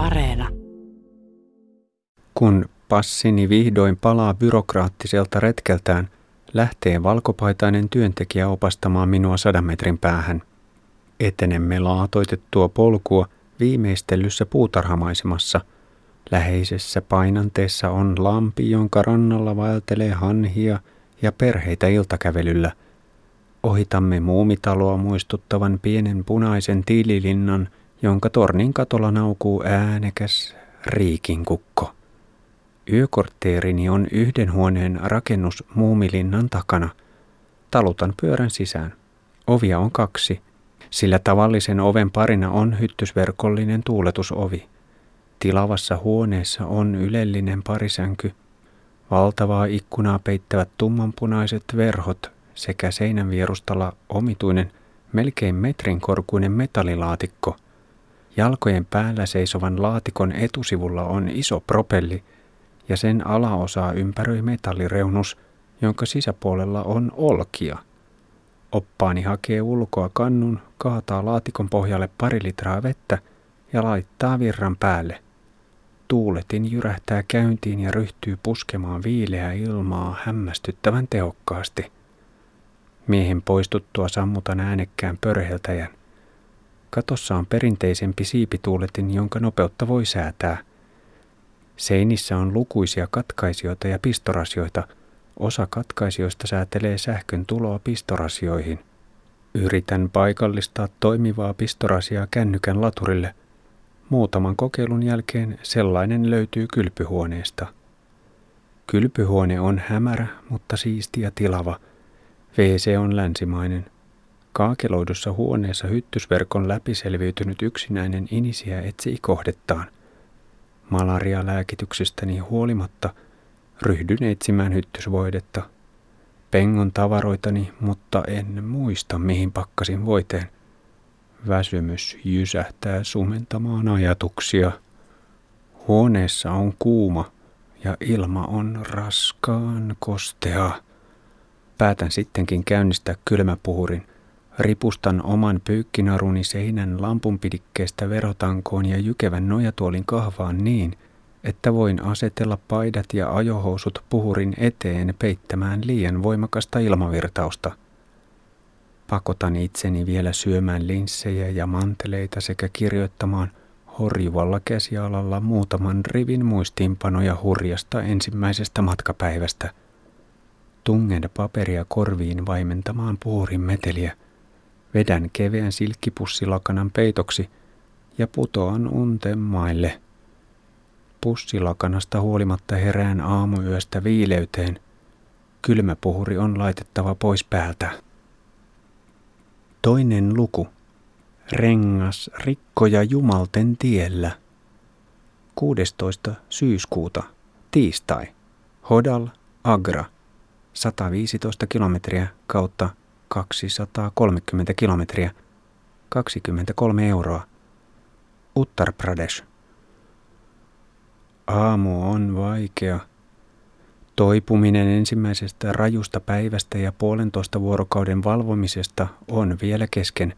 Areena. Kun passini vihdoin palaa byrokraattiselta retkeltään, lähtee valkopaitainen työntekijä opastamaan minua sadan metrin päähän. Etenemme laatoitettua polkua viimeistellyssä puutarhamaisemassa. Läheisessä painanteessa on lampi, jonka rannalla vaeltelee hanhia ja perheitä iltakävelyllä. Ohitamme muumitaloa muistuttavan pienen punaisen tiililinnan, jonka tornin katolla naukuu äänekäs riikinkukko. Yökortteerini on yhden huoneen rakennus muumilinnan takana. Talutan pyörän sisään. Ovia on kaksi, sillä tavallisen oven parina on hyttysverkollinen tuuletusovi. Tilavassa huoneessa on ylellinen parisänky, valtavaa ikkunaa peittävät tummanpunaiset verhot sekä seinän vierustalla omituinen, melkein metrin korkuinen metallilaatikko. Jalkojen päällä seisovan laatikon etusivulla on iso propelli – ja sen alaosaa ympäröi metallireunus, jonka sisäpuolella on olkia. Oppaani hakee ulkoa kannun, kaataa laatikon pohjalle pari litraa vettä ja laittaa virran päälle. Tuuletin jyrähtää käyntiin ja ryhtyy puskemaan viileää ilmaa hämmästyttävän tehokkaasti. Miehen poistuttua sammutan äänekkään pörheltäjän. Katossa on perinteisempi siipituuletin, jonka nopeutta voi säätää – Seinissä on lukuisia katkaisijoita ja pistorasioita. Osa katkaisijoista säätelee sähkön tuloa pistorasioihin. Yritän paikallistaa toimivaa pistorasiaa kännykän laturille. Muutaman kokeilun jälkeen sellainen löytyy kylpyhuoneesta. Kylpyhuone on hämärä, mutta siisti ja tilava. WC on länsimainen. Kaakeloidussa huoneessa hyttysverkon läpi selviytynyt yksinäinen inisiä etsii kohdettaan – Malarialääkityksestäni huolimatta ryhdyn etsimään hyttysvoidetta. Pengon tavaroitani, mutta en muista mihin pakkasin voiteen. Väsymys jysähtää sumentamaan ajatuksia. Huoneessa on kuuma ja ilma on raskaan kostea. Päätän sittenkin käynnistää kylmäpuhurin. Ripustan oman pyykkinaruni seinän lampunpidikkeestä verotankoon ja jykevän nojatuolin kahvaan niin, että voin asetella paidat ja ajohousut puhurin eteen peittämään liian voimakasta ilmavirtausta. Pakotan itseni vielä syömään linssejä ja manteleita sekä kirjoittamaan horjuvalla käsialalla muutaman rivin muistiinpanoja hurjasta ensimmäisestä matkapäivästä. Tungen paperia korviin vaimentamaan puhurin meteliä – Vedän keveän silkkipussilakanan peitoksi ja putoan unten maille. Pussilakanasta huolimatta herään aamuyöstä viileyteen. Kylmä puhuri on laitettava pois päältä. Toinen luku. Rengas rikkoja jumalten tiellä. 16. syyskuuta. Tiistai. Hodal, Agra. 115 kilometriä kautta 230 kilometriä, 23 euroa. Uttar Pradesh. Aamu on vaikea. Toipuminen ensimmäisestä rajusta päivästä ja puolentoista vuorokauden valvomisesta on vielä kesken.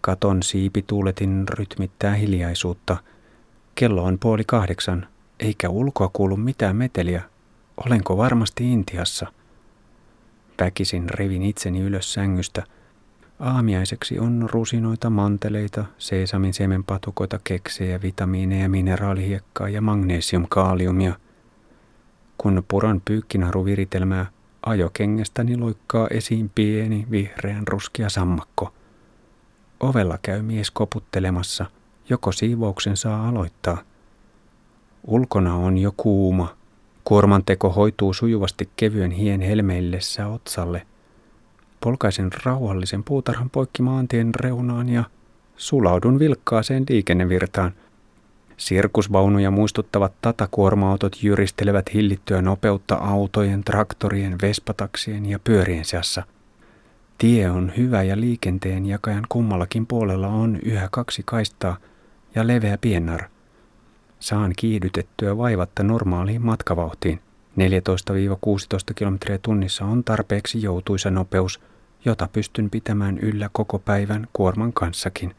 Katon siipituuletin rytmittää hiljaisuutta. Kello on puoli kahdeksan, eikä ulkoa kuulu mitään meteliä. Olenko varmasti Intiassa? Väkisin revin itseni ylös sängystä. Aamiaiseksi on rusinoita, manteleita, seesamin siemenpatukoita, keksejä, vitamiineja, mineraalihiekkaa ja magnesiumkaaliumia. Kun puran pyykkinaruviritelmää, ajokengästäni loikkaa esiin pieni vihreän ruskea sammakko. Ovella käy mies koputtelemassa, joko siivouksen saa aloittaa. Ulkona on jo kuuma, Kuorman teko hoituu sujuvasti kevyen hien helmeillessä otsalle. Polkaisen rauhallisen puutarhan poikki maantien reunaan ja sulaudun vilkkaaseen liikennevirtaan. Sirkusvaunuja muistuttavat tatakuorma-autot jyristelevät hillittyä nopeutta autojen, traktorien, vespataksien ja pyörien seassa. Tie on hyvä ja liikenteen jakajan kummallakin puolella on yhä kaksi kaistaa ja leveä piennar – Saan kiihdytettyä vaivatta normaaliin matkavauhtiin. 14-16 kilometriä tunnissa on tarpeeksi joutuisa nopeus, jota pystyn pitämään yllä koko päivän kuorman kanssakin.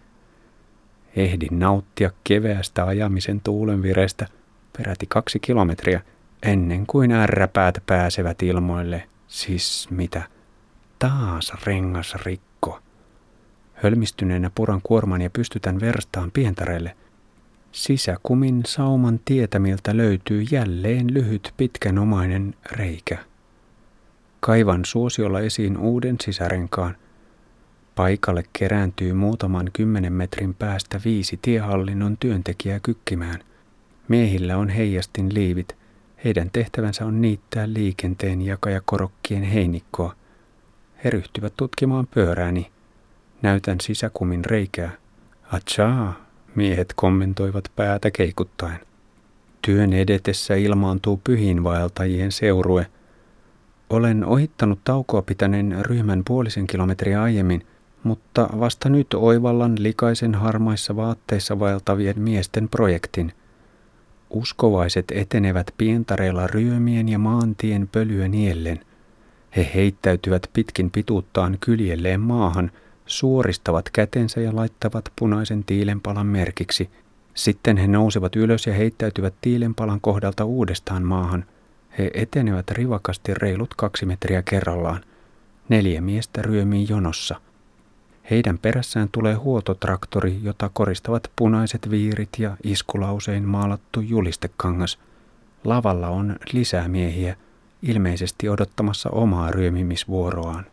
Ehdin nauttia keveästä ajamisen tuulenvireestä peräti kaksi kilometriä ennen kuin ärräpäät pääsevät ilmoille. Siis mitä? Taas rengas rikko. Hölmistyneenä puran kuorman ja pystytän verstaan pientareelle. Sisäkumin sauman tietämiltä löytyy jälleen lyhyt pitkänomainen reikä. Kaivan suosiolla esiin uuden sisärenkaan. Paikalle kerääntyy muutaman kymmenen metrin päästä viisi tiehallinnon työntekijää kykkimään. Miehillä on heijastin liivit. Heidän tehtävänsä on niittää liikenteen jakajakorokkien heinikkoa. He ryhtyvät tutkimaan pyörääni. Näytän sisäkumin reikää. Atsaa, miehet kommentoivat päätä keikuttaen. Työn edetessä ilmaantuu pyhinvaeltajien seurue – olen ohittanut taukoa pitäneen ryhmän puolisen kilometriä aiemmin, mutta vasta nyt oivallan likaisen harmaissa vaatteissa vaeltavien miesten projektin. Uskovaiset etenevät pientareilla ryömien ja maantien pölyä niellen. He heittäytyvät pitkin pituuttaan kyljelleen maahan, suoristavat kätensä ja laittavat punaisen tiilenpalan merkiksi. Sitten he nousevat ylös ja heittäytyvät tiilenpalan kohdalta uudestaan maahan – he etenevät rivakasti reilut kaksi metriä kerrallaan. Neljä miestä ryömii jonossa. Heidän perässään tulee huoltotraktori, jota koristavat punaiset viirit ja iskulausein maalattu julistekangas. Lavalla on lisää miehiä, ilmeisesti odottamassa omaa ryömimisvuoroaan.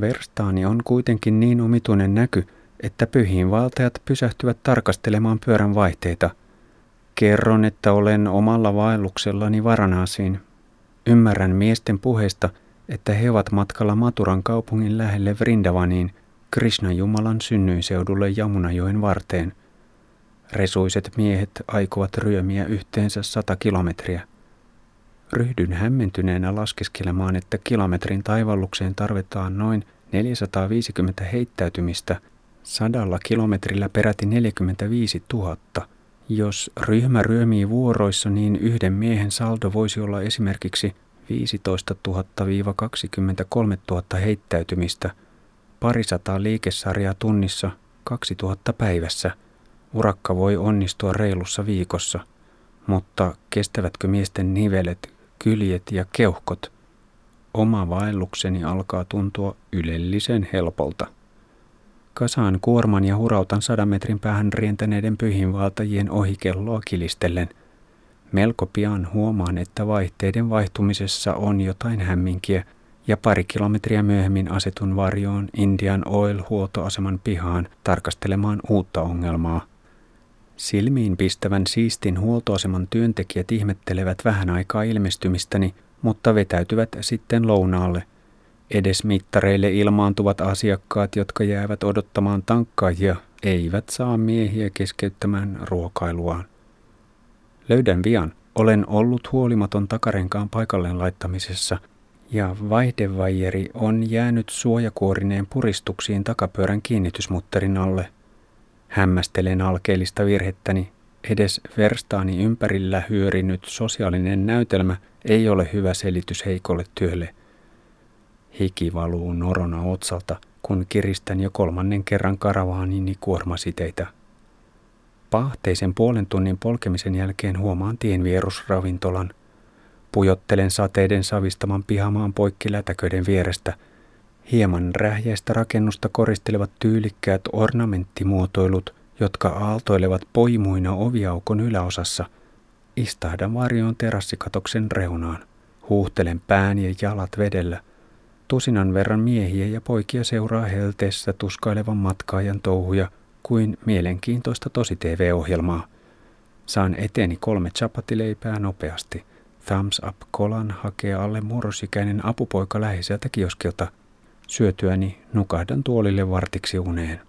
Verstaani on kuitenkin niin omituinen näky, että pyhiinvaltajat pysähtyvät tarkastelemaan pyörän vaihteita – Kerron, että olen omalla vaelluksellani Varanasiin. Ymmärrän miesten puheista, että he ovat matkalla Maturan kaupungin lähelle Vrindavaniin, Krishna Jumalan synnyinseudulle Jamunajoen varteen. Resuiset miehet aikovat ryömiä yhteensä sata kilometriä. Ryhdyn hämmentyneenä laskeskelemaan, että kilometrin taivallukseen tarvitaan noin 450 heittäytymistä, sadalla kilometrillä peräti 45 000. Jos ryhmä ryömii vuoroissa, niin yhden miehen saldo voisi olla esimerkiksi 15 000-23 000 heittäytymistä, parisataa liikesarjaa tunnissa, 2000 päivässä. Urakka voi onnistua reilussa viikossa, mutta kestävätkö miesten nivelet, kyljet ja keuhkot? Oma vaellukseni alkaa tuntua ylellisen helpolta. Kasaan kuorman ja hurautan sadan metrin päähän rientäneiden pyhinvaltajien ohi kelloa kilistellen. Melko pian huomaan, että vaihteiden vaihtumisessa on jotain hämminkiä, ja pari kilometriä myöhemmin asetun varjoon Indian Oil-huoltoaseman pihaan tarkastelemaan uutta ongelmaa. Silmiin pistävän siistin huoltoaseman työntekijät ihmettelevät vähän aikaa ilmestymistäni, mutta vetäytyvät sitten lounaalle – Edes mittareille ilmaantuvat asiakkaat, jotka jäävät odottamaan tankkaajia, eivät saa miehiä keskeyttämään ruokailuaan. Löydän vian. Olen ollut huolimaton takarenkaan paikalleen laittamisessa, ja vaihdevajeri on jäänyt suojakuorineen puristuksiin takapyörän kiinnitysmutterin alle. Hämmästelen alkeellista virhettäni. Edes verstaani ympärillä hyörinyt sosiaalinen näytelmä ei ole hyvä selitys heikolle työlle – Hiki valuu norona otsalta, kun kiristän jo kolmannen kerran karavaanini kuormasiteitä. Pahteisen puolen tunnin polkemisen jälkeen huomaan tienvierusravintolan. Pujottelen sateiden savistaman pihamaan poikki lätäköiden vierestä. Hieman rähjäistä rakennusta koristelevat tyylikkäät ornamenttimuotoilut, jotka aaltoilevat poimuina oviaukon yläosassa. Istahdan varjoon terassikatoksen reunaan. Huuhtelen pään ja jalat vedellä – Tusinan verran miehiä ja poikia seuraa helteessä tuskailevan matkaajan touhuja kuin mielenkiintoista tosi TV-ohjelmaa. Saan eteeni kolme chapatileipää nopeasti. Thumbs up kolan hakee alle murrosikäinen apupoika läheiseltä kioskilta. Syötyäni nukahdan tuolille vartiksi uneen.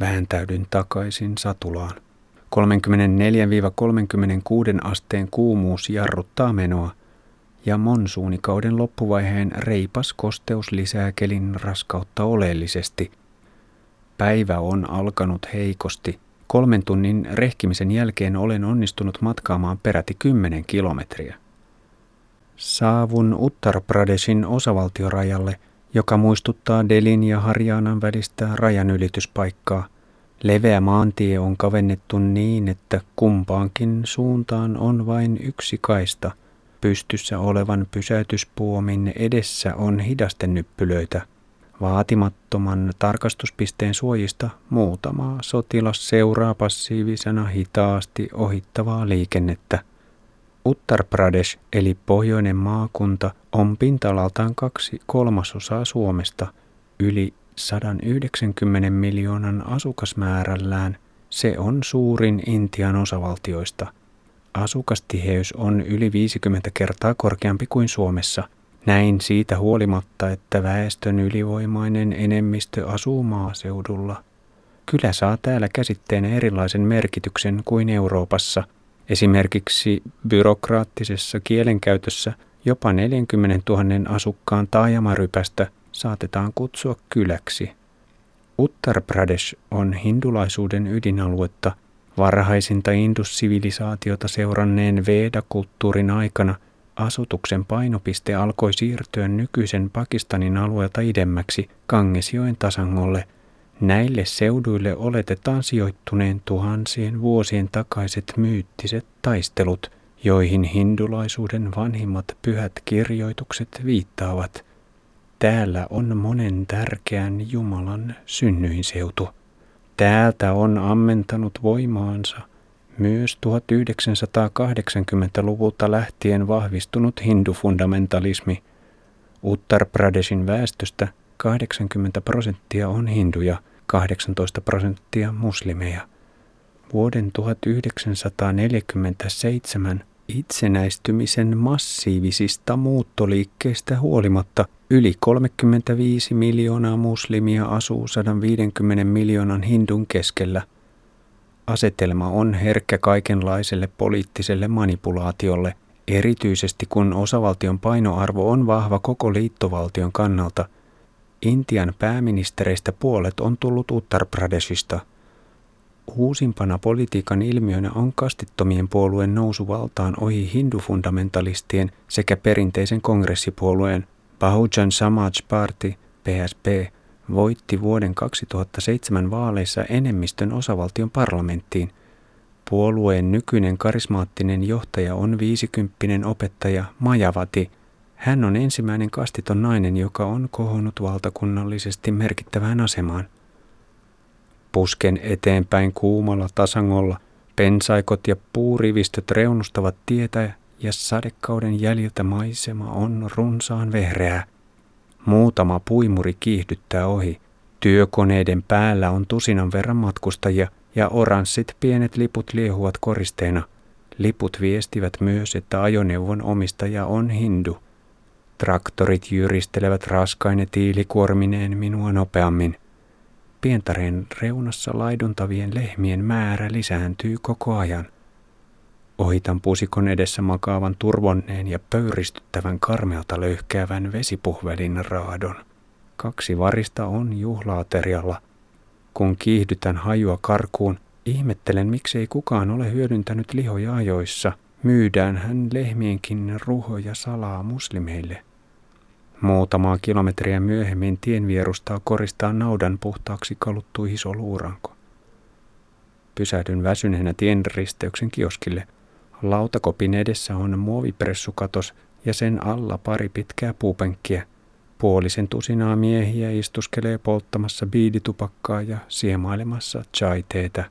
Vääntäydyn takaisin satulaan. 34-36 asteen kuumuus jarruttaa menoa – ja monsuunikauden loppuvaiheen reipas kosteus lisää kelin raskautta oleellisesti. Päivä on alkanut heikosti. Kolmen tunnin rehkimisen jälkeen olen onnistunut matkaamaan peräti kymmenen kilometriä. Saavun Uttar Pradeshin osavaltiorajalle, joka muistuttaa Delin ja Harjaanan välistä rajanylityspaikkaa. Leveä maantie on kavennettu niin, että kumpaankin suuntaan on vain yksi kaista. Pystyssä olevan pysäytyspuomin edessä on hidastenyppylöitä. Vaatimattoman tarkastuspisteen suojista muutama sotilas seuraa passiivisena hitaasti ohittavaa liikennettä. Uttar Pradesh eli pohjoinen maakunta on pinta-alaltaan kaksi kolmasosaa Suomesta, yli 190 miljoonan asukasmäärällään se on suurin Intian osavaltioista. Asukastiheys on yli 50 kertaa korkeampi kuin Suomessa. Näin siitä huolimatta, että väestön ylivoimainen enemmistö asuu maaseudulla. Kylä saa täällä käsitteenä erilaisen merkityksen kuin Euroopassa. Esimerkiksi byrokraattisessa kielenkäytössä jopa 40 000 asukkaan taajamarypästä saatetaan kutsua kyläksi. Uttar Pradesh on hindulaisuuden ydinaluetta varhaisinta indussivilisaatiota seuranneen Veda-kulttuurin aikana asutuksen painopiste alkoi siirtyä nykyisen Pakistanin alueelta idemmäksi Kangesjoen tasangolle. Näille seuduille oletetaan sijoittuneen tuhansien vuosien takaiset myyttiset taistelut, joihin hindulaisuuden vanhimmat pyhät kirjoitukset viittaavat – Täällä on monen tärkeän Jumalan synnyinseutu. Täältä on ammentanut voimaansa myös 1980-luvulta lähtien vahvistunut hindufundamentalismi. Uttar Pradeshin väestöstä 80 prosenttia on hinduja, 18 prosenttia muslimeja. Vuoden 1947 itsenäistymisen massiivisista muuttoliikkeistä huolimatta Yli 35 miljoonaa muslimia asuu 150 miljoonan hindun keskellä. Asetelma on herkkä kaikenlaiselle poliittiselle manipulaatiolle, erityisesti kun osavaltion painoarvo on vahva koko liittovaltion kannalta. Intian pääministereistä puolet on tullut Uttar Pradeshista. Uusimpana politiikan ilmiönä on kastittomien puolueen nousu valtaan ohi hindufundamentalistien sekä perinteisen kongressipuolueen – Bahujan Samaj Party, PSP, voitti vuoden 2007 vaaleissa enemmistön osavaltion parlamenttiin. Puolueen nykyinen karismaattinen johtaja on viisikymppinen opettaja Majavati. Hän on ensimmäinen kastiton nainen, joka on kohonnut valtakunnallisesti merkittävään asemaan. Pusken eteenpäin kuumalla tasangolla pensaikot ja puurivistöt reunustavat tietä ja sadekauden jäljiltä maisema on runsaan vehreää. Muutama puimuri kiihdyttää ohi. Työkoneiden päällä on tusinan verran matkustajia ja oranssit pienet liput liehuvat koristeena. Liput viestivät myös, että ajoneuvon omistaja on hindu. Traktorit jyristelevät raskaine tiilikuormineen minua nopeammin. Pientareen reunassa laiduntavien lehmien määrä lisääntyy koko ajan. Ohitan pusikon edessä makaavan turvonneen ja pöyristyttävän karmealta löyhkäävän vesipuhvelin raadon. Kaksi varista on juhlaaterialla. Kun kiihdytän hajua karkuun, ihmettelen miksei kukaan ole hyödyntänyt lihoja ajoissa. Myydään hän lehmienkin ruhoja salaa muslimeille. Muutamaa kilometriä myöhemmin tien vierustaa koristaa naudan puhtaaksi kaluttu iso luuranko. Pysähdyn väsyneenä tien risteyksen kioskille – Lautakopin edessä on muovipressukatos ja sen alla pari pitkää puupenkkiä. Puolisen tusinaa miehiä istuskelee polttamassa biiditupakkaa ja siemailemassa chai-teetä.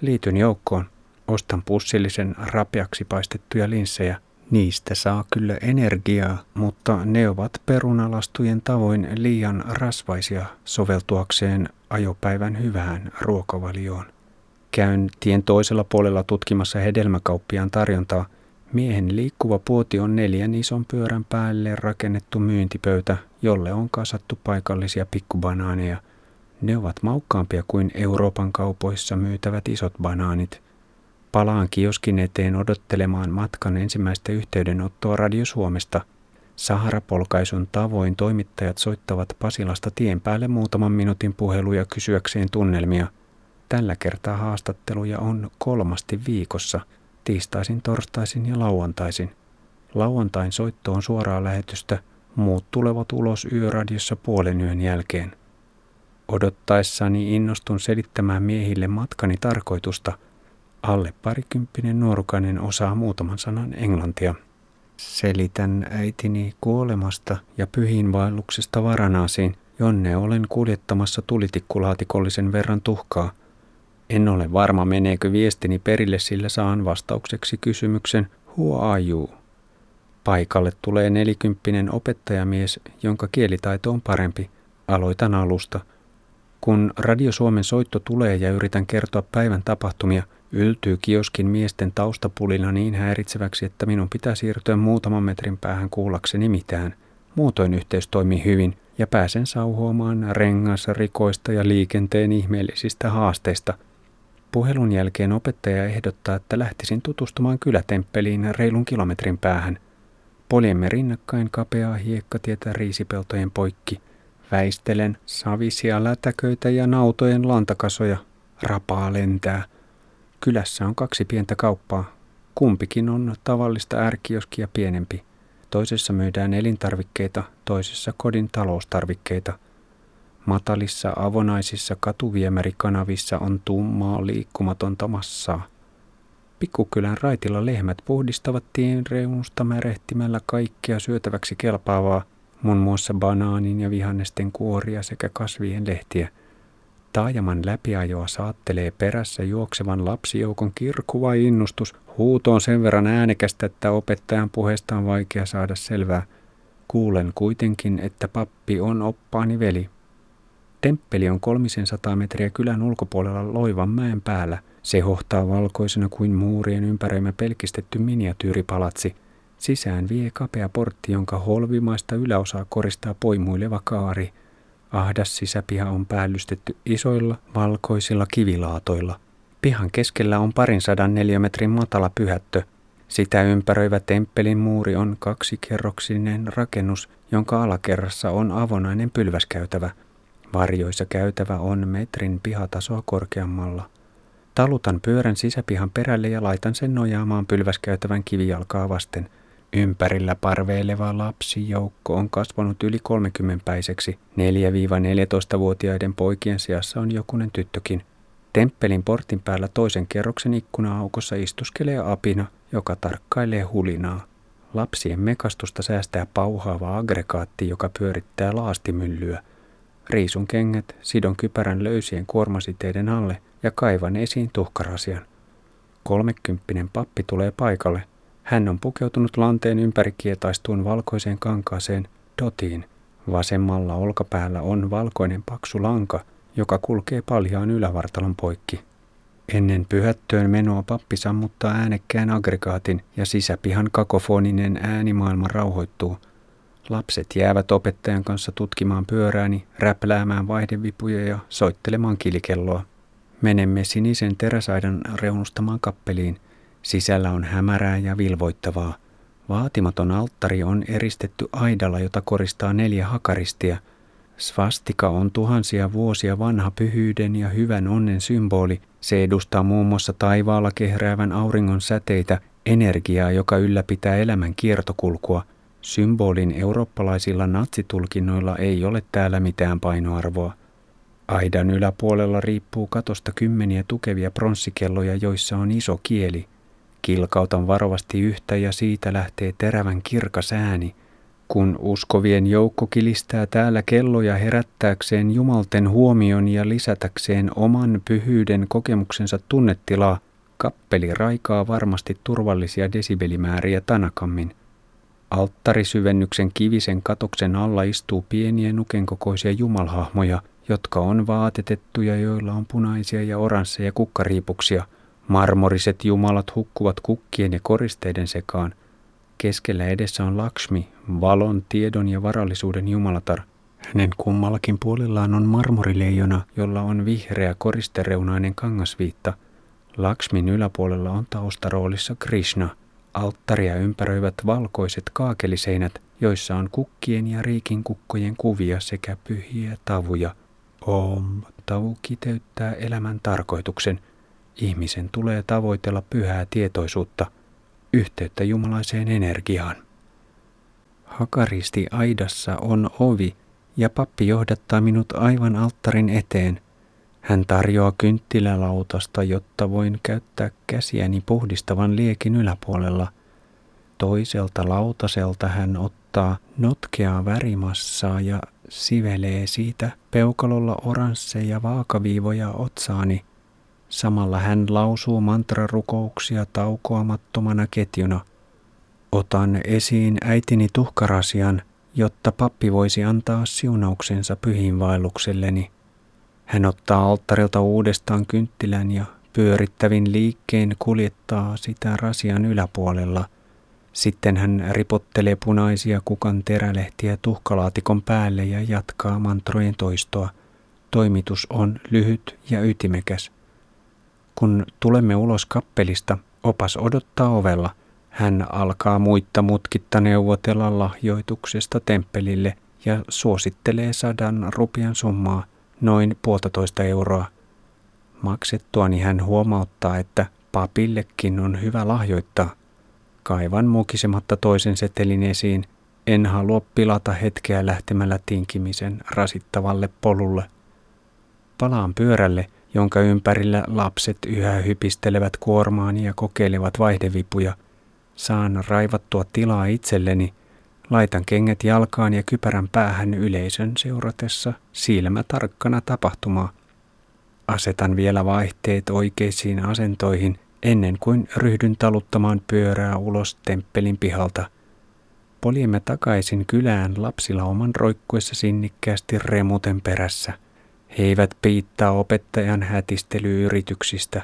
Liityn joukkoon. Ostan pussillisen rapeaksi paistettuja linssejä. Niistä saa kyllä energiaa, mutta ne ovat perunalastujen tavoin liian rasvaisia soveltuakseen ajopäivän hyvään ruokavalioon. Käyn tien toisella puolella tutkimassa hedelmäkauppiaan tarjontaa. Miehen liikkuva puoti on neljän ison pyörän päälle rakennettu myyntipöytä, jolle on kasattu paikallisia pikkubanaaneja. Ne ovat maukkaampia kuin Euroopan kaupoissa myytävät isot banaanit. Palaan kioskin eteen odottelemaan matkan ensimmäistä yhteydenottoa Radio Suomesta. Saharapolkaisun tavoin toimittajat soittavat Pasilasta tien päälle muutaman minuutin puheluja kysyäkseen tunnelmia – Tällä kertaa haastatteluja on kolmasti viikossa, tiistaisin, torstaisin ja lauantaisin. Lauantain soitto on suoraa lähetystä, muut tulevat ulos yöradiossa puolen yön jälkeen. Odottaessani innostun selittämään miehille matkani tarkoitusta. Alle parikymppinen nuorukainen osaa muutaman sanan englantia. Selitän äitini kuolemasta ja pyhiinvaelluksesta Varanaasiin, jonne olen kuljettamassa tulitikkulaatikollisen verran tuhkaa. En ole varma, meneekö viestini perille, sillä saan vastaukseksi kysymyksen Who are you? Paikalle tulee nelikymppinen opettajamies, jonka kielitaito on parempi. Aloitan alusta. Kun Radio Suomen soitto tulee ja yritän kertoa päivän tapahtumia, yltyy kioskin miesten taustapulina niin häiritseväksi, että minun pitää siirtyä muutaman metrin päähän kuullakseni mitään. Muutoin yhteys toimii hyvin ja pääsen sauhuamaan rikoista ja liikenteen ihmeellisistä haasteista. Puhelun jälkeen opettaja ehdottaa, että lähtisin tutustumaan kylätemppeliin reilun kilometrin päähän. Poljemme rinnakkain kapeaa hiekkatietä riisipeltojen poikki. Väistelen savisia lätäköitä ja nautojen lantakasoja. Rapaa lentää. Kylässä on kaksi pientä kauppaa. Kumpikin on tavallista ärkioskia pienempi. Toisessa myydään elintarvikkeita, toisessa kodin taloustarvikkeita. Matalissa avonaisissa katuviemärikanavissa on tummaa liikkumatonta massaa. Pikkukylän raitilla lehmät puhdistavat tien reunusta märehtimällä kaikkea syötäväksi kelpaavaa, muun muassa banaanin ja vihannesten kuoria sekä kasvien lehtiä. Taajaman läpiajoa saattelee perässä juoksevan lapsijoukon kirkuva innustus. Huuto on sen verran äänekästä, että opettajan puheesta on vaikea saada selvää. Kuulen kuitenkin, että pappi on oppaani veli. Temppeli on kolmisen sataa metriä kylän ulkopuolella Loivan mäen päällä – se hohtaa valkoisena kuin muurien ympäröimä pelkistetty miniatyyripalatsi. Sisään vie kapea portti, jonka holvimaista yläosaa koristaa poimuileva kaari. Ahdas sisäpiha on päällystetty isoilla, valkoisilla kivilaatoilla. Pihan keskellä on parin sadan neliömetrin matala pyhättö. Sitä ympäröivä temppelin muuri on kaksikerroksinen rakennus, jonka alakerrassa on avonainen pylväskäytävä. Varjoissa käytävä on metrin pihatasoa korkeammalla. Talutan pyörän sisäpihan perälle ja laitan sen nojaamaan pylväskäytävän kivijalkaa vasten. Ympärillä parveileva lapsijoukko on kasvanut yli 30-päiseksi. 4-14-vuotiaiden poikien seassa on jokunen tyttökin. Temppelin portin päällä toisen kerroksen ikkuna-aukossa istuskelee apina, joka tarkkailee hulinaa. Lapsien mekastusta säästää pauhaava aggregaatti, joka pyörittää laastimyllyä. Riisun kengät, sidon kypärän löysien kuormasiteiden alle ja kaivan esiin tuhkarasian. Kolmekymppinen pappi tulee paikalle. Hän on pukeutunut lanteen ympäri kietaistuun valkoiseen kankaaseen dotiin. Vasemmalla olkapäällä on valkoinen paksu lanka, joka kulkee paljaan ylävartalon poikki. Ennen pyhättöön menoa pappi sammuttaa äänekkään aggregaatin ja sisäpihan kakofoninen äänimaailma rauhoittuu. Lapset jäävät opettajan kanssa tutkimaan pyörääni, räpläämään vaihdevipuja ja soittelemaan kilikelloa. Menemme sinisen teräsaidan reunustamaan kappeliin. Sisällä on hämärää ja vilvoittavaa. Vaatimaton alttari on eristetty aidalla, jota koristaa neljä hakaristia. Svastika on tuhansia vuosia vanha pyhyyden ja hyvän onnen symboli. Se edustaa muun muassa taivaalla kehräävän auringon säteitä, energiaa, joka ylläpitää elämän kiertokulkua. Symbolin eurooppalaisilla natsitulkinnoilla ei ole täällä mitään painoarvoa. Aidan yläpuolella riippuu katosta kymmeniä tukevia pronssikelloja, joissa on iso kieli. Kilkautan varovasti yhtä ja siitä lähtee terävän kirkas ääni. Kun uskovien joukko kilistää täällä kelloja herättääkseen jumalten huomion ja lisätäkseen oman pyhyyden kokemuksensa tunnetilaa, kappeli raikaa varmasti turvallisia desibelimääriä tanakammin. Alttarisyvennyksen kivisen katoksen alla istuu pieniä nukenkokoisia jumalhahmoja – jotka on vaatetettuja, joilla on punaisia ja oransseja kukkariipuksia. Marmoriset jumalat hukkuvat kukkien ja koristeiden sekaan. Keskellä edessä on Lakshmi, valon, tiedon ja varallisuuden jumalatar. Hänen kummallakin puolellaan on marmorileijona, jolla on vihreä koristereunainen kangasviitta. Lakshmin yläpuolella on taustaroolissa Krishna. Alttaria ympäröivät valkoiset kaakeliseinät, joissa on kukkien ja riikin kukkojen kuvia sekä pyhiä tavuja – Om tavu kiteyttää elämän tarkoituksen. Ihmisen tulee tavoitella pyhää tietoisuutta, yhteyttä jumalaiseen energiaan. Hakaristi aidassa on ovi, ja pappi johdattaa minut aivan alttarin eteen. Hän tarjoaa kynttilälautasta, jotta voin käyttää käsiäni puhdistavan liekin yläpuolella. Toiselta lautaselta hän ottaa notkeaa värimassaa ja sivelee siitä peukalolla oransseja vaakaviivoja otsaani. Samalla hän lausuu mantrarukouksia taukoamattomana ketjuna. Otan esiin äitini tuhkarasian, jotta pappi voisi antaa siunauksensa pyhiinvaellukselleni. Hän ottaa alttarilta uudestaan kynttilän ja pyörittävin liikkeen kuljettaa sitä rasian yläpuolella – sitten hän ripottelee punaisia kukan terälehtiä tuhkalaatikon päälle ja jatkaa mantrojen toistoa. Toimitus on lyhyt ja ytimekäs. Kun tulemme ulos kappelista, opas odottaa ovella. Hän alkaa muitta mutkitta neuvotella lahjoituksesta temppelille ja suosittelee sadan rupian summaa, noin puolitoista euroa. Maksettuani hän huomauttaa, että papillekin on hyvä lahjoittaa – Kaivan mukisematta toisen setelin esiin. En halua pilata hetkeä lähtemällä tinkimisen rasittavalle polulle. Palaan pyörälle, jonka ympärillä lapset yhä hypistelevät kuormaani ja kokeilevat vaihdevipuja. Saan raivattua tilaa itselleni. Laitan kengät jalkaan ja kypärän päähän yleisön seuratessa silmä tarkkana tapahtumaa. Asetan vielä vaihteet oikeisiin asentoihin – ennen kuin ryhdyn taluttamaan pyörää ulos temppelin pihalta. Poljemme takaisin kylään lapsilla oman roikkuessa sinnikkäästi remuten perässä. He eivät piittaa opettajan hätistelyyrityksistä.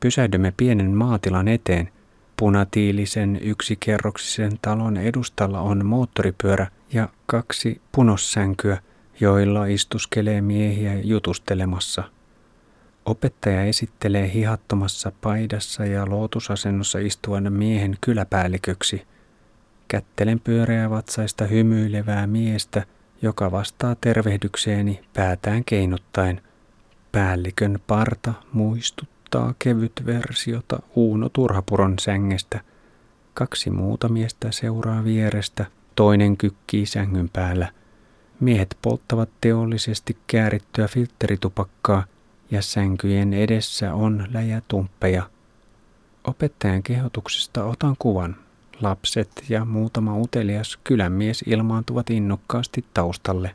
Pysähdymme pienen maatilan eteen. Punatiilisen yksikerroksisen talon edustalla on moottoripyörä ja kaksi punossänkyä, joilla istuskelee miehiä jutustelemassa – Opettaja esittelee hihattomassa paidassa ja lootusasennossa istuvan miehen kyläpäälliköksi. Kättelen pyöreä vatsaista hymyilevää miestä, joka vastaa tervehdykseeni päätään keinuttaen. Päällikön parta muistuttaa kevyt versiota Uuno Turhapuron sängestä. Kaksi muuta miestä seuraa vierestä, toinen kykkii sängyn päällä. Miehet polttavat teollisesti käärittyä filteritupakkaa – ja sänkyjen edessä on läjätumppeja. Opettajan kehotuksesta otan kuvan. Lapset ja muutama utelias kylänmies ilmaantuvat innokkaasti taustalle.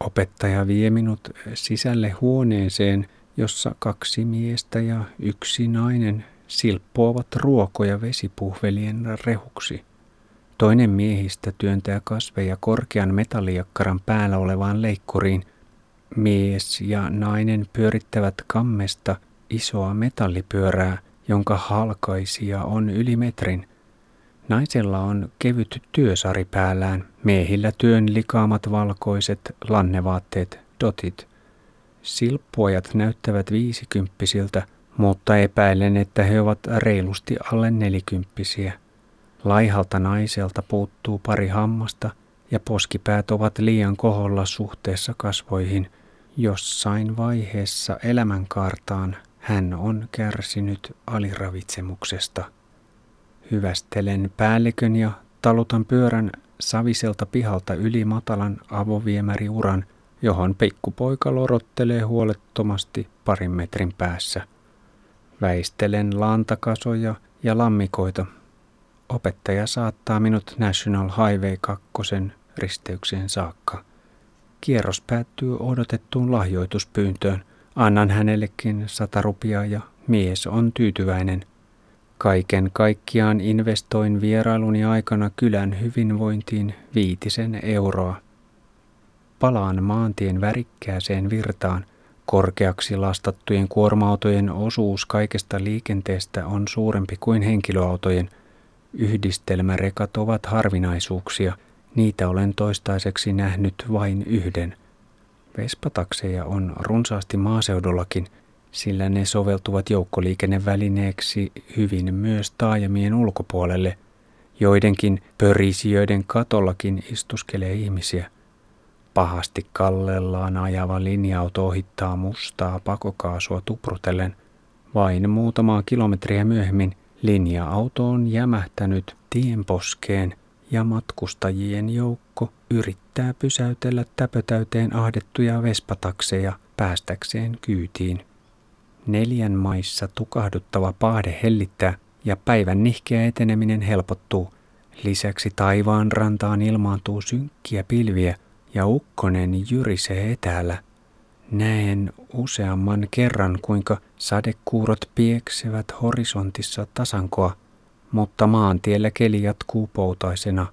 Opettaja vie minut sisälle huoneeseen, jossa kaksi miestä ja yksi nainen silppuavat ruokoja vesipuhvelien rehuksi. Toinen miehistä työntää kasveja korkean metallijakkaran päällä olevaan leikkuriin – Mies ja nainen pyörittävät kammesta isoa metallipyörää, jonka halkaisija on yli metrin. Naisella on kevyt työsari päällään, miehillä työn likaamat valkoiset lannevaatteet, dotit. Silppuajat näyttävät viisikymppisiltä, mutta epäilen, että he ovat reilusti alle nelikymppisiä. Laihalta naiselta puuttuu pari hammasta ja poskipäät ovat liian koholla suhteessa kasvoihin – Jossain vaiheessa elämänkaartaan hän on kärsinyt aliravitsemuksesta. Hyvästelen päällikön ja talutan pyörän saviselta pihalta yli matalan avoviemäriuran, johon pikkupoika lorottelee huolettomasti parin metrin päässä. Väistelen lantakasoja ja lammikoita. Opettaja saattaa minut National Highway 2 risteykseen saakka. Kierros päättyy odotettuun lahjoituspyyntöön. Annan hänellekin sata rupiaa ja mies on tyytyväinen. Kaiken kaikkiaan investoin vierailuni aikana kylän hyvinvointiin viitisen euroa. Palaan maantien värikkääseen virtaan. Korkeaksi lastattujen kuorma-autojen osuus kaikesta liikenteestä on suurempi kuin henkilöautojen. Yhdistelmärekat ovat harvinaisuuksia – Niitä olen toistaiseksi nähnyt vain yhden. Vespatakseja on runsaasti maaseudullakin, sillä ne soveltuvat joukkoliikennevälineeksi hyvin myös taajamien ulkopuolelle. Joidenkin pörisijöiden katollakin istuskelee ihmisiä. Pahasti kallellaan ajava linja-auto ohittaa mustaa pakokaasua tuprutellen. Vain muutamaa kilometriä myöhemmin linja-auto on jämähtänyt tienposkeen – ja matkustajien joukko yrittää pysäytellä täpötäyteen ahdettuja vespatakseja päästäkseen kyytiin. Neljän maissa tukahduttava paahde hellittää ja päivän nihkeä eteneminen helpottuu. Lisäksi taivaan rantaan ilmaantuu synkkiä pilviä ja ukkonen jyrisee etäällä. Näen useamman kerran, kuinka sadekuurot pieksevät horisontissa tasankoa, mutta maantiellä keli jatkuu poutaisena.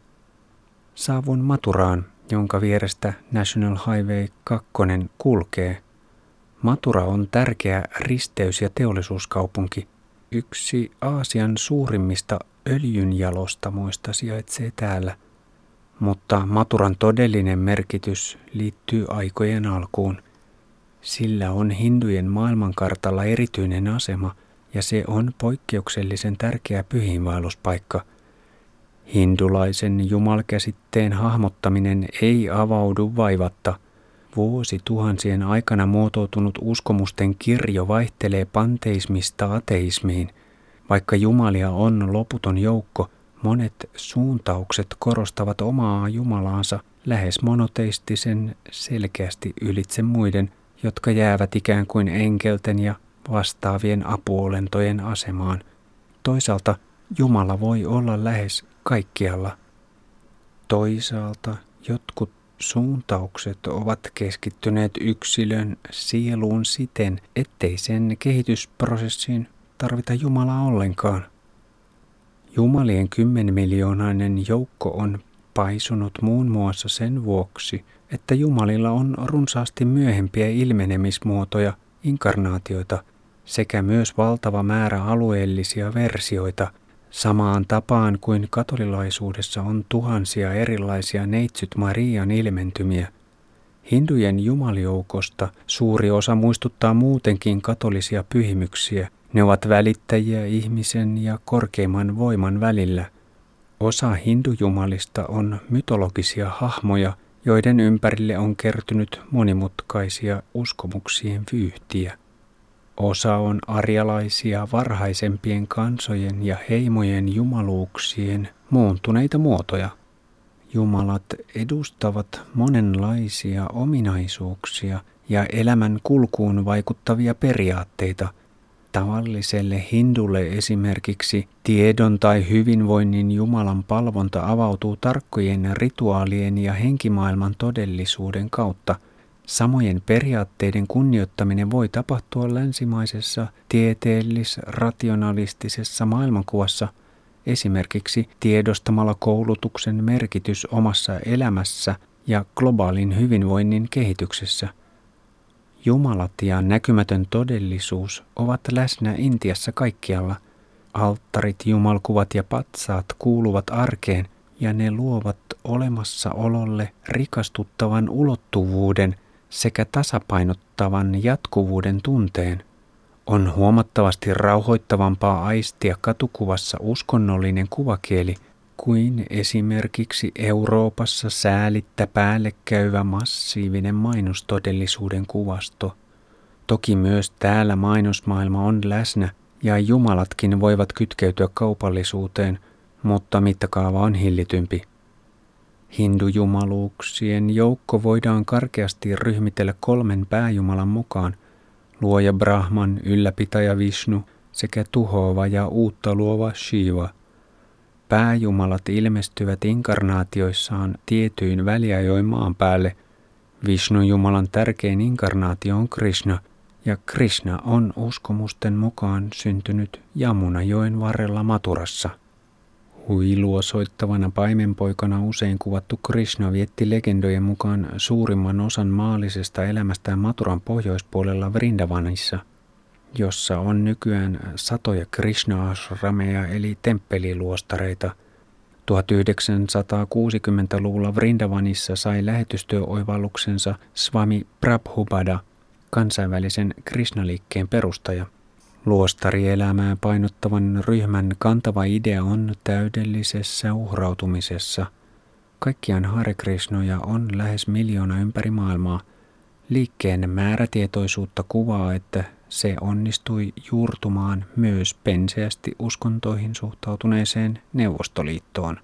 Saavun Maturaan, jonka vierestä National Highway 2 kulkee. Matura on tärkeä risteys- ja teollisuuskaupunki. Yksi Aasian suurimmista öljynjalostamoista sijaitsee täällä, mutta Maturan todellinen merkitys liittyy aikojen alkuun. Sillä on hindujen maailmankartalla erityinen asema ja se on poikkeuksellisen tärkeä pyhiinvaelluspaikka. Hindulaisen jumalkäsitteen hahmottaminen ei avaudu vaivatta – Vuosituhansien aikana muotoutunut uskomusten kirjo vaihtelee panteismista ateismiin. Vaikka jumalia on loputon joukko, monet suuntaukset korostavat omaa jumalaansa lähes monoteistisen selkeästi ylitse muiden, jotka jäävät ikään kuin enkelten ja vastaavien apuolentojen asemaan. Toisaalta Jumala voi olla lähes kaikkialla. Toisaalta jotkut Suuntaukset ovat keskittyneet yksilön sieluun siten, ettei sen kehitysprosessiin tarvita Jumalaa ollenkaan. Jumalien kymmenmiljoonainen joukko on paisunut muun muassa sen vuoksi, että Jumalilla on runsaasti myöhempiä ilmenemismuotoja, inkarnaatioita sekä myös valtava määrä alueellisia versioita – Samaan tapaan kuin katolilaisuudessa on tuhansia erilaisia neitsyt Marian ilmentymiä, hindujen jumaljoukosta suuri osa muistuttaa muutenkin katolisia pyhimyksiä. Ne ovat välittäjiä ihmisen ja korkeimman voiman välillä. Osa hindujumalista on mytologisia hahmoja, joiden ympärille on kertynyt monimutkaisia uskomuksien vyyhtiä. Osa on arjalaisia varhaisempien kansojen ja heimojen jumaluuksien muuntuneita muotoja. Jumalat edustavat monenlaisia ominaisuuksia ja elämän kulkuun vaikuttavia periaatteita. Tavalliselle hindulle esimerkiksi tiedon tai hyvinvoinnin Jumalan palvonta avautuu tarkkojen rituaalien ja henkimaailman todellisuuden kautta – Samojen periaatteiden kunnioittaminen voi tapahtua länsimaisessa tieteellis-rationalistisessa maailmankuvassa esimerkiksi tiedostamalla koulutuksen merkitys omassa elämässä ja globaalin hyvinvoinnin kehityksessä. Jumalat ja näkymätön todellisuus ovat läsnä Intiassa kaikkialla. Alttarit, jumalkuvat ja patsaat kuuluvat arkeen ja ne luovat olemassaololle rikastuttavan ulottuvuuden – sekä tasapainottavan jatkuvuuden tunteen, on huomattavasti rauhoittavampaa aistia katukuvassa uskonnollinen kuvakieli kuin esimerkiksi Euroopassa säälittä päälle käyvä massiivinen mainostodellisuuden kuvasto. Toki myös täällä mainosmaailma on läsnä ja jumalatkin voivat kytkeytyä kaupallisuuteen, mutta mittakaava on hillitympi. Hindujumaluuksien joukko voidaan karkeasti ryhmitellä kolmen pääjumalan mukaan, luoja Brahman, ylläpitäjä Vishnu sekä tuhoava ja uutta luova Shiva. Pääjumalat ilmestyvät inkarnaatioissaan tietyin väliajoin maan päälle. Vishnu-jumalan tärkein inkarnaatio on Krishna, ja Krishna on uskomusten mukaan syntynyt Jamuna-joen varrella Maturassa – Huilua soittavana paimenpoikana usein kuvattu Krishna vietti legendojen mukaan suurimman osan maallisesta elämästään Maturan pohjoispuolella Vrindavanissa, jossa on nykyään satoja Krishna-ashrameja eli temppeliluostareita. 1960-luvulla Vrindavanissa sai lähetystyöoivalluksensa Swami Prabhupada, kansainvälisen Krishna-liikkeen perustaja. Luostarielämää painottavan ryhmän kantava idea on täydellisessä uhrautumisessa. Kaikkiaan Hare Krishnoja on lähes miljoona ympäri maailmaa. Liikkeen määrätietoisuutta kuvaa, että se onnistui juurtumaan myös penseästi uskontoihin suhtautuneeseen Neuvostoliittoon.